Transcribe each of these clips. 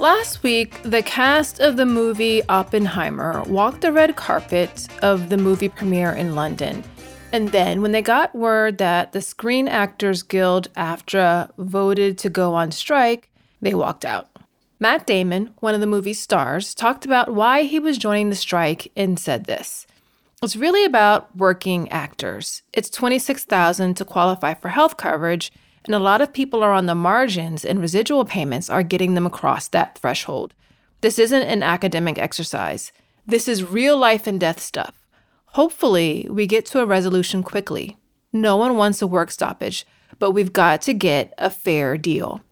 Last week, the cast of the movie Oppenheimer walked the red carpet of the movie premiere in London. And then, when they got word that the Screen Actors Guild AFTRA voted to go on strike, they walked out. Matt Damon, one of the movie's stars, talked about why he was joining the strike and said this. It's really about working actors. It's 26,000 to qualify for health coverage, and a lot of people are on the margins and residual payments are getting them across that threshold. This isn't an academic exercise. This is real life and death stuff. Hopefully, we get to a resolution quickly. No one wants a work stoppage, but we've got to get a fair deal.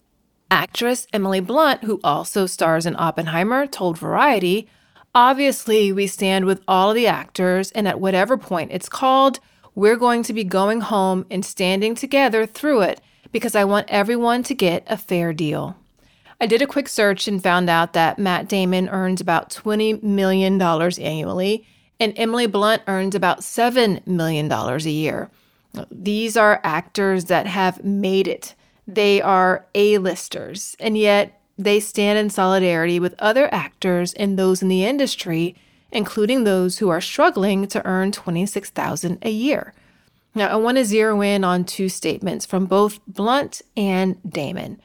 Actress Emily Blunt, who also stars in Oppenheimer, told Variety Obviously, we stand with all of the actors, and at whatever point it's called, we're going to be going home and standing together through it because I want everyone to get a fair deal. I did a quick search and found out that Matt Damon earns about $20 million annually, and Emily Blunt earns about $7 million a year. These are actors that have made it. They are A-listers, and yet they stand in solidarity with other actors and those in the industry, including those who are struggling to earn 26,000 a year. Now, I want to zero in on two statements from both Blunt and Damon.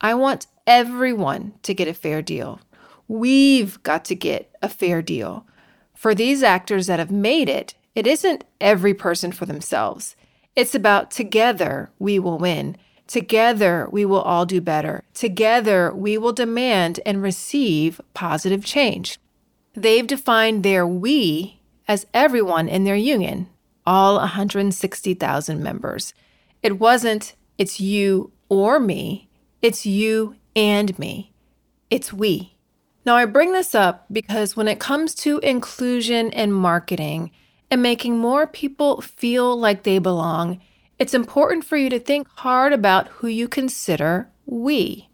I want everyone to get a fair deal. We've got to get a fair deal. For these actors that have made it, it isn't every person for themselves. It's about together we will win. Together we will all do better. Together we will demand and receive positive change. They've defined their we as everyone in their union, all 160,000 members. It wasn't, it's you or me, it's you and me. It's we. Now, I bring this up because when it comes to inclusion and marketing and making more people feel like they belong, it's important for you to think hard about who you consider we.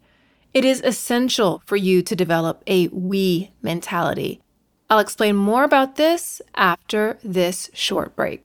It is essential for you to develop a we mentality. I'll explain more about this after this short break.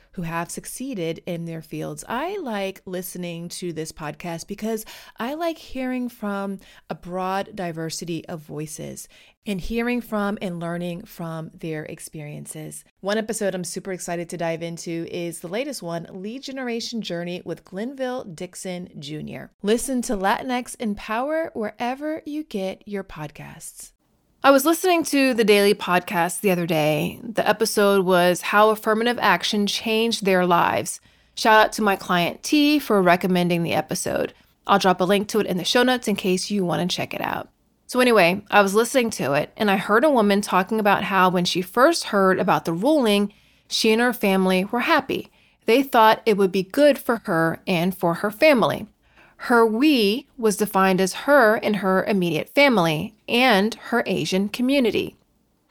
who have succeeded in their fields. I like listening to this podcast because I like hearing from a broad diversity of voices and hearing from and learning from their experiences. One episode I'm super excited to dive into is the latest one Lead Generation Journey with Glenville Dixon Jr. Listen to Latinx in Power wherever you get your podcasts. I was listening to the daily podcast the other day. The episode was How Affirmative Action Changed Their Lives. Shout out to my client T for recommending the episode. I'll drop a link to it in the show notes in case you want to check it out. So, anyway, I was listening to it and I heard a woman talking about how when she first heard about the ruling, she and her family were happy. They thought it would be good for her and for her family. Her we was defined as her and her immediate family and her Asian community.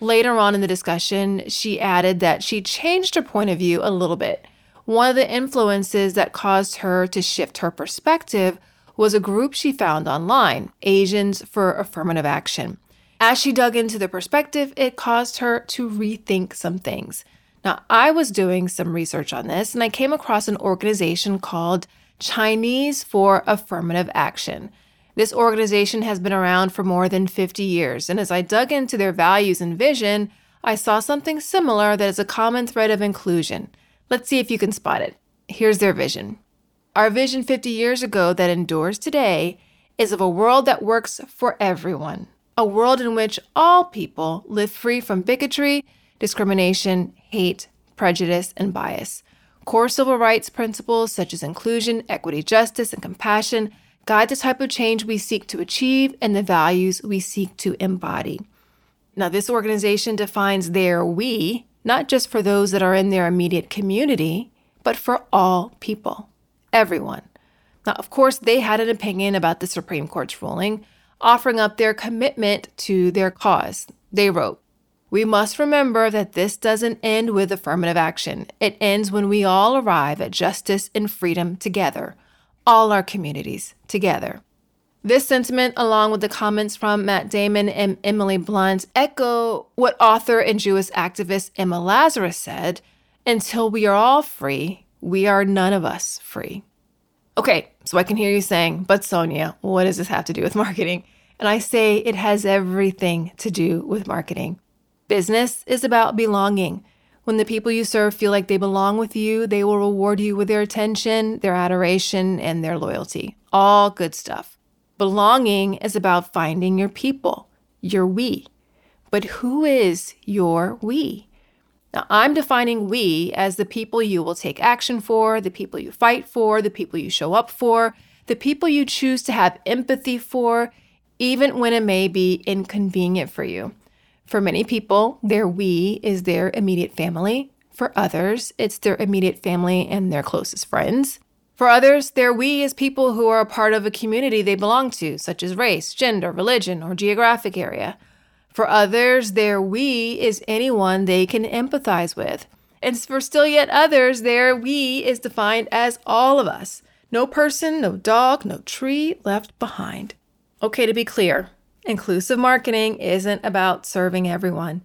Later on in the discussion, she added that she changed her point of view a little bit. One of the influences that caused her to shift her perspective was a group she found online, Asians for Affirmative Action. As she dug into the perspective, it caused her to rethink some things. Now, I was doing some research on this and I came across an organization called Chinese for Affirmative Action. This organization has been around for more than 50 years, and as I dug into their values and vision, I saw something similar that is a common thread of inclusion. Let's see if you can spot it. Here's their vision. Our vision 50 years ago that endures today is of a world that works for everyone, a world in which all people live free from bigotry, discrimination, hate, prejudice, and bias. Core civil rights principles such as inclusion, equity, justice, and compassion guide the type of change we seek to achieve and the values we seek to embody. Now, this organization defines their we not just for those that are in their immediate community, but for all people, everyone. Now, of course, they had an opinion about the Supreme Court's ruling, offering up their commitment to their cause. They wrote, We must remember that this doesn't end with affirmative action. It ends when we all arrive at justice and freedom together, all our communities together. This sentiment, along with the comments from Matt Damon and Emily Blunt, echo what author and Jewish activist Emma Lazarus said until we are all free, we are none of us free. Okay, so I can hear you saying, but Sonia, what does this have to do with marketing? And I say it has everything to do with marketing. Business is about belonging. When the people you serve feel like they belong with you, they will reward you with their attention, their adoration, and their loyalty. All good stuff. Belonging is about finding your people, your we. But who is your we? Now, I'm defining we as the people you will take action for, the people you fight for, the people you show up for, the people you choose to have empathy for, even when it may be inconvenient for you. For many people, their we is their immediate family. For others, it's their immediate family and their closest friends. For others, their we is people who are a part of a community they belong to, such as race, gender, religion, or geographic area. For others, their we is anyone they can empathize with. And for still yet others, their we is defined as all of us. No person, no dog, no tree left behind. Okay, to be clear, Inclusive marketing isn't about serving everyone.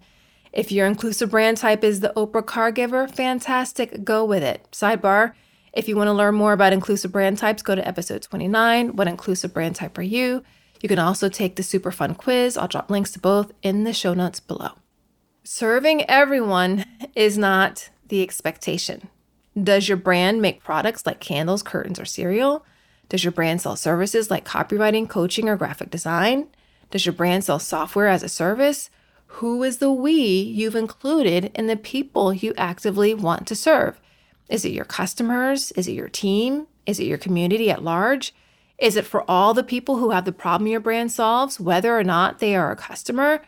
If your inclusive brand type is the Oprah caregiver, fantastic, go with it. Sidebar if you want to learn more about inclusive brand types, go to episode 29. What inclusive brand type are you? You can also take the super fun quiz. I'll drop links to both in the show notes below. Serving everyone is not the expectation. Does your brand make products like candles, curtains, or cereal? Does your brand sell services like copywriting, coaching, or graphic design? Does your brand sell software as a service? Who is the we you've included in the people you actively want to serve? Is it your customers? Is it your team? Is it your community at large? Is it for all the people who have the problem your brand solves, whether or not they are a customer?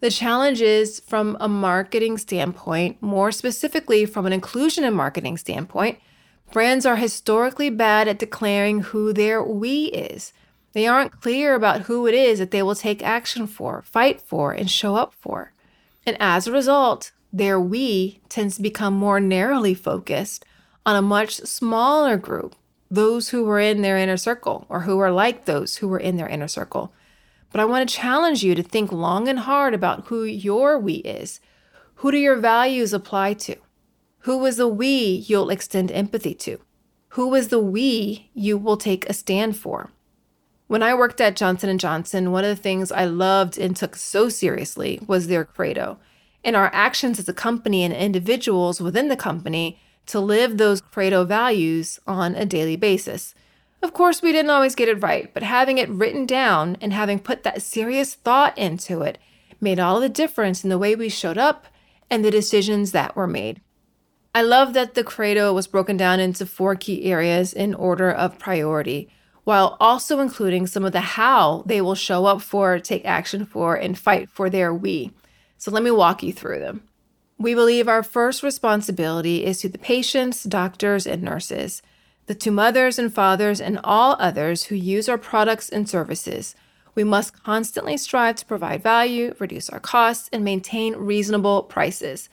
The challenge is from a marketing standpoint, more specifically from an inclusion and marketing standpoint, brands are historically bad at declaring who their we is. They aren't clear about who it is that they will take action for, fight for, and show up for. And as a result, their we tends to become more narrowly focused on a much smaller group, those who were in their inner circle or who are like those who were in their inner circle. But I want to challenge you to think long and hard about who your we is. Who do your values apply to? Who is the we you'll extend empathy to? Who is the we you will take a stand for? When I worked at Johnson & Johnson, one of the things I loved and took so seriously was their credo and our actions as a company and individuals within the company to live those credo values on a daily basis. Of course, we didn't always get it right, but having it written down and having put that serious thought into it made all the difference in the way we showed up and the decisions that were made. I love that the credo was broken down into four key areas in order of priority while also including some of the how they will show up for, take action for, and fight for their we. So let me walk you through them. We believe our first responsibility is to the patients, doctors, and nurses, the to mothers and fathers, and all others who use our products and services. We must constantly strive to provide value, reduce our costs, and maintain reasonable prices.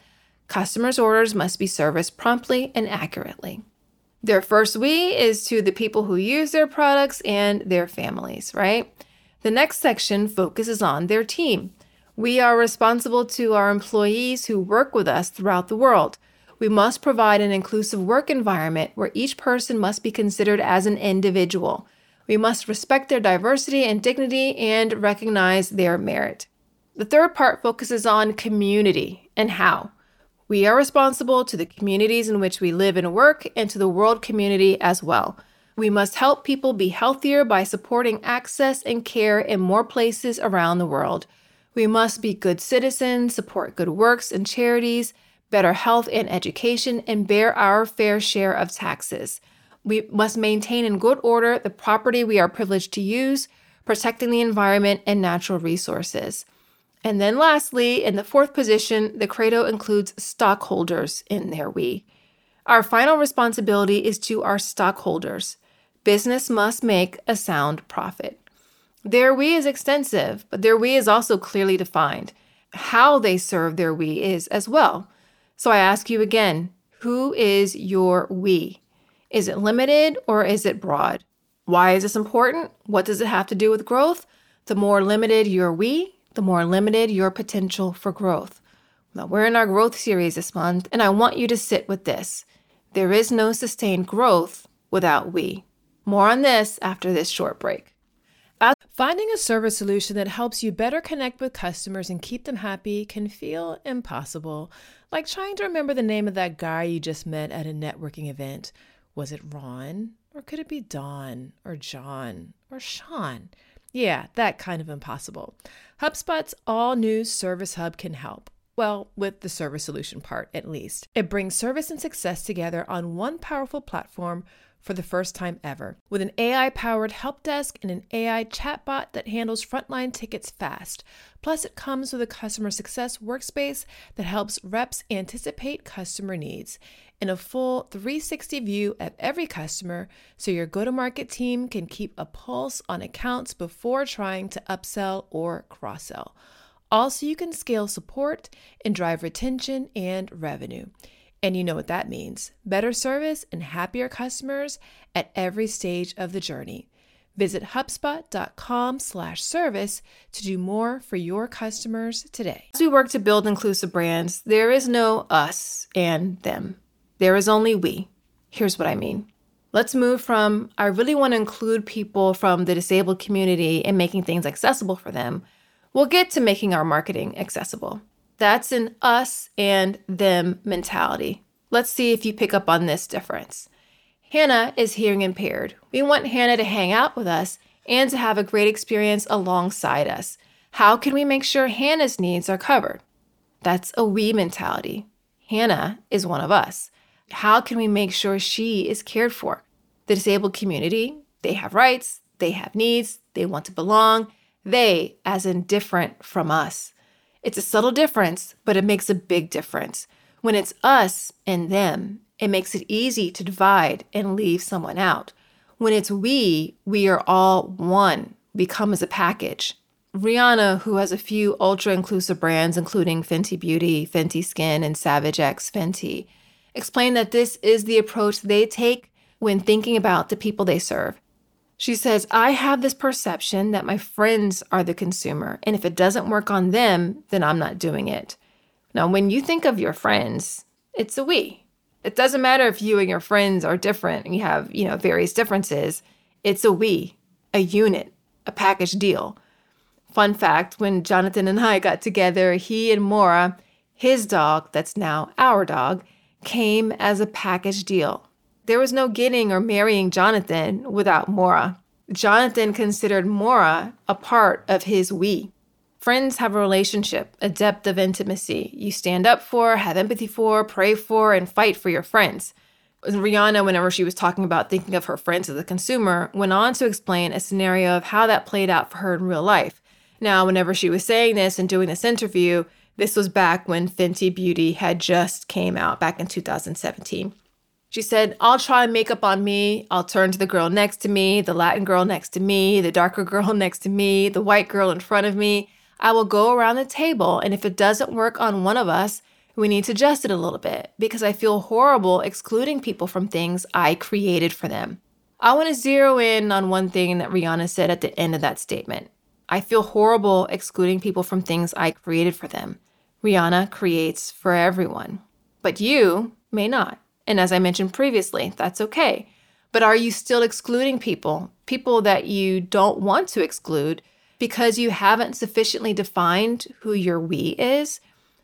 Customers' orders must be serviced promptly and accurately. Their first we is to the people who use their products and their families, right? The next section focuses on their team. We are responsible to our employees who work with us throughout the world. We must provide an inclusive work environment where each person must be considered as an individual. We must respect their diversity and dignity and recognize their merit. The third part focuses on community and how. We are responsible to the communities in which we live and work and to the world community as well. We must help people be healthier by supporting access and care in more places around the world. We must be good citizens, support good works and charities, better health and education, and bear our fair share of taxes. We must maintain in good order the property we are privileged to use, protecting the environment and natural resources. And then lastly, in the fourth position, the credo includes stockholders in their we. Our final responsibility is to our stockholders. Business must make a sound profit. Their we is extensive, but their we is also clearly defined. how they serve their we is as well. So I ask you again who is your we? Is it limited or is it broad? Why is this important? What does it have to do with growth? The more limited your we, the more limited your potential for growth. Now, we're in our growth series this month, and I want you to sit with this. There is no sustained growth without we. More on this after this short break. Finding a service solution that helps you better connect with customers and keep them happy can feel impossible, like trying to remember the name of that guy you just met at a networking event. Was it Ron? Or could it be Don? Or John? Or Sean? Yeah, that kind of impossible. HubSpot's all new Service Hub can help. Well, with the service solution part at least. It brings service and success together on one powerful platform for the first time ever, with an AI powered help desk and an AI chatbot that handles frontline tickets fast. Plus, it comes with a customer success workspace that helps reps anticipate customer needs and a full 360 view of every customer so your go to market team can keep a pulse on accounts before trying to upsell or cross sell. Also, you can scale support and drive retention and revenue. And you know what that means better service and happier customers at every stage of the journey. Visit HubSpot.com slash service to do more for your customers today. As we work to build inclusive brands, there is no us and them. There is only we. Here's what I mean. Let's move from I really want to include people from the disabled community and making things accessible for them. We'll get to making our marketing accessible. That's an us and them mentality. Let's see if you pick up on this difference. Hannah is hearing impaired. We want Hannah to hang out with us and to have a great experience alongside us. How can we make sure Hannah's needs are covered? That's a we mentality. Hannah is one of us. How can we make sure she is cared for? The disabled community, they have rights, they have needs, they want to belong. They, as in different from us. It's a subtle difference, but it makes a big difference. When it's us and them, it makes it easy to divide and leave someone out. When it's we, we are all one, we come as a package. Rihanna, who has a few ultra inclusive brands, including Fenty Beauty, Fenty Skin, and Savage X Fenty, explained that this is the approach they take when thinking about the people they serve. She says, I have this perception that my friends are the consumer, and if it doesn't work on them, then I'm not doing it. Now, when you think of your friends, it's a we. It doesn't matter if you and your friends are different and you have, you know, various differences. It's a we, a unit, a package deal. Fun fact when Jonathan and I got together, he and Mora, his dog, that's now our dog, came as a package deal. There was no getting or marrying Jonathan without Mora. Jonathan considered Mora a part of his we. Friends have a relationship, a depth of intimacy. You stand up for, have empathy for, pray for, and fight for your friends. Rihanna, whenever she was talking about thinking of her friends as a consumer, went on to explain a scenario of how that played out for her in real life. Now, whenever she was saying this and doing this interview, this was back when Fenty Beauty had just came out back in 2017. She said, I'll try makeup on me. I'll turn to the girl next to me, the Latin girl next to me, the darker girl next to me, the white girl in front of me. I will go around the table, and if it doesn't work on one of us, we need to adjust it a little bit because I feel horrible excluding people from things I created for them. I want to zero in on one thing that Rihanna said at the end of that statement. I feel horrible excluding people from things I created for them. Rihanna creates for everyone, but you may not. And as I mentioned previously, that's okay. But are you still excluding people, people that you don't want to exclude because you haven't sufficiently defined who your we is?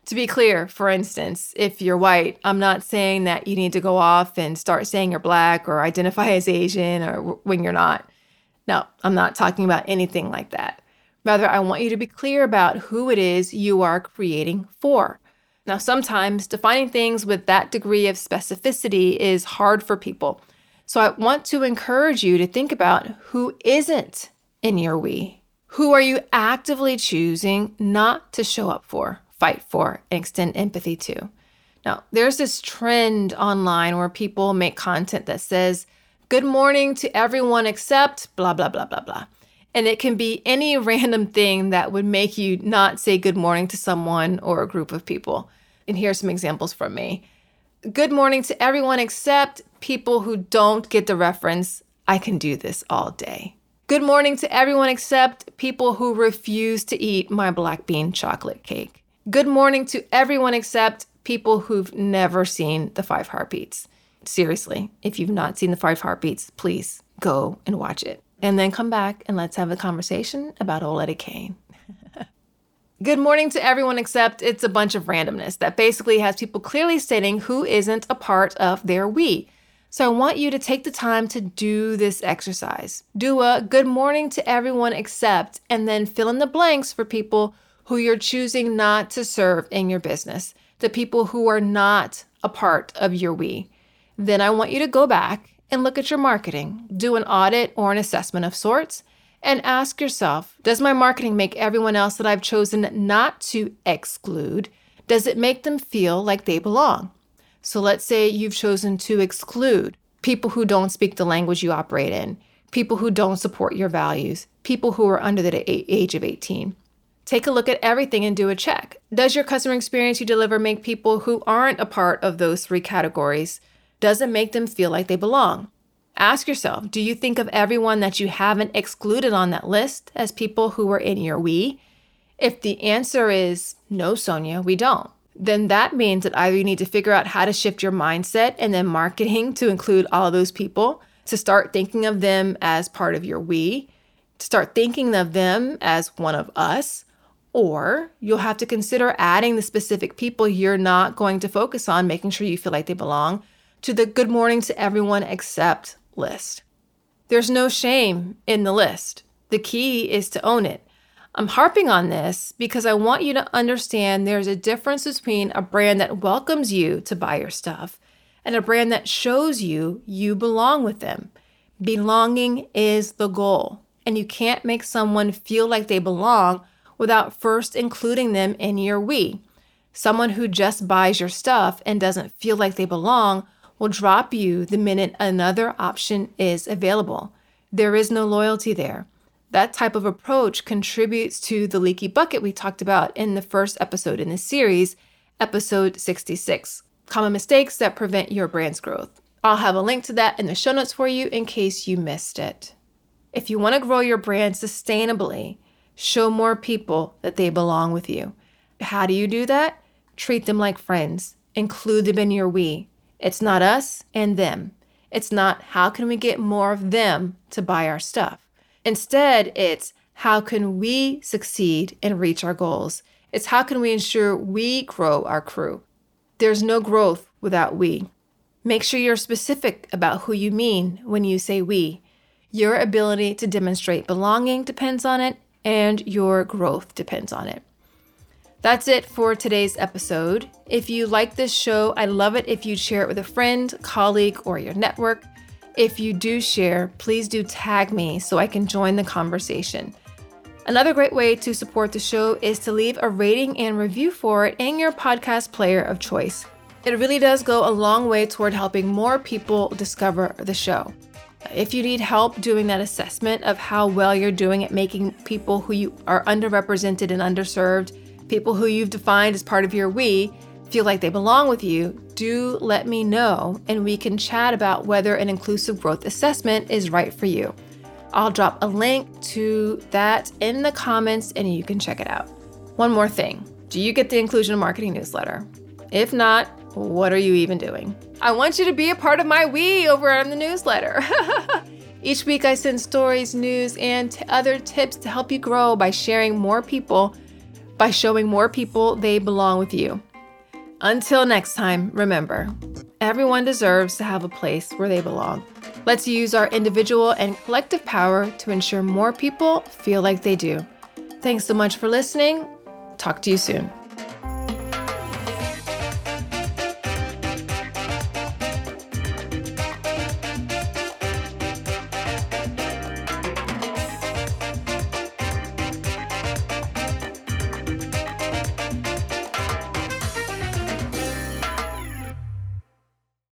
To be clear, for instance, if you're white, I'm not saying that you need to go off and start saying you're black or identify as Asian or when you're not. No, I'm not talking about anything like that. Rather, I want you to be clear about who it is you are creating for. Now, sometimes defining things with that degree of specificity is hard for people. So I want to encourage you to think about who isn't in your we. Who are you actively choosing not to show up for, fight for, and extend empathy to? Now, there's this trend online where people make content that says, Good morning to everyone except blah, blah, blah, blah, blah. And it can be any random thing that would make you not say good morning to someone or a group of people. And here are some examples from me. Good morning to everyone except people who don't get the reference. I can do this all day. Good morning to everyone except people who refuse to eat my black bean chocolate cake. Good morning to everyone except people who've never seen the five heartbeats. Seriously, if you've not seen the five heartbeats, please go and watch it. And then come back and let's have a conversation about old Eddie Kane. Good morning to everyone except it's a bunch of randomness that basically has people clearly stating who isn't a part of their we. So I want you to take the time to do this exercise. Do a good morning to everyone except, and then fill in the blanks for people who you're choosing not to serve in your business, the people who are not a part of your we. Then I want you to go back and look at your marketing, do an audit or an assessment of sorts, and ask yourself Does my marketing make everyone else that I've chosen not to exclude? Does it make them feel like they belong? So let's say you've chosen to exclude people who don't speak the language you operate in, people who don't support your values, people who are under the age of 18. Take a look at everything and do a check. Does your customer experience you deliver make people who aren't a part of those three categories? Does it make them feel like they belong? Ask yourself do you think of everyone that you haven't excluded on that list as people who are in your we? If the answer is no, Sonia, we don't, then that means that either you need to figure out how to shift your mindset and then marketing to include all of those people, to start thinking of them as part of your we, to start thinking of them as one of us, or you'll have to consider adding the specific people you're not going to focus on, making sure you feel like they belong, to the good morning to everyone except list. There's no shame in the list. The key is to own it. I'm harping on this because I want you to understand there's a difference between a brand that welcomes you to buy your stuff and a brand that shows you you belong with them. Belonging is the goal, and you can't make someone feel like they belong without first including them in your we. Someone who just buys your stuff and doesn't feel like they belong will drop you the minute another option is available. There is no loyalty there. That type of approach contributes to the leaky bucket we talked about in the first episode in this series, episode 66 Common Mistakes That Prevent Your Brand's Growth. I'll have a link to that in the show notes for you in case you missed it. If you want to grow your brand sustainably, show more people that they belong with you. How do you do that? Treat them like friends, include them in your we, it's not us and them. It's not how can we get more of them to buy our stuff. Instead, it's how can we succeed and reach our goals? It's how can we ensure we grow our crew? There's no growth without we. Make sure you're specific about who you mean when you say we. Your ability to demonstrate belonging depends on it, and your growth depends on it. That's it for today's episode. If you like this show, I'd love it if you'd share it with a friend, colleague, or your network. If you do share, please do tag me so I can join the conversation. Another great way to support the show is to leave a rating and review for it in your podcast player of choice. It really does go a long way toward helping more people discover the show. If you need help doing that assessment of how well you're doing at making people who you are underrepresented and underserved people who you've defined as part of your we feel like they belong with you, do let me know and we can chat about whether an inclusive growth assessment is right for you. I'll drop a link to that in the comments and you can check it out. One more thing do you get the Inclusion Marketing newsletter? If not, what are you even doing? I want you to be a part of my we over on the newsletter. Each week, I send stories, news, and t- other tips to help you grow by sharing more people by showing more people they belong with you. Until next time, remember everyone deserves to have a place where they belong. Let's use our individual and collective power to ensure more people feel like they do. Thanks so much for listening. Talk to you soon.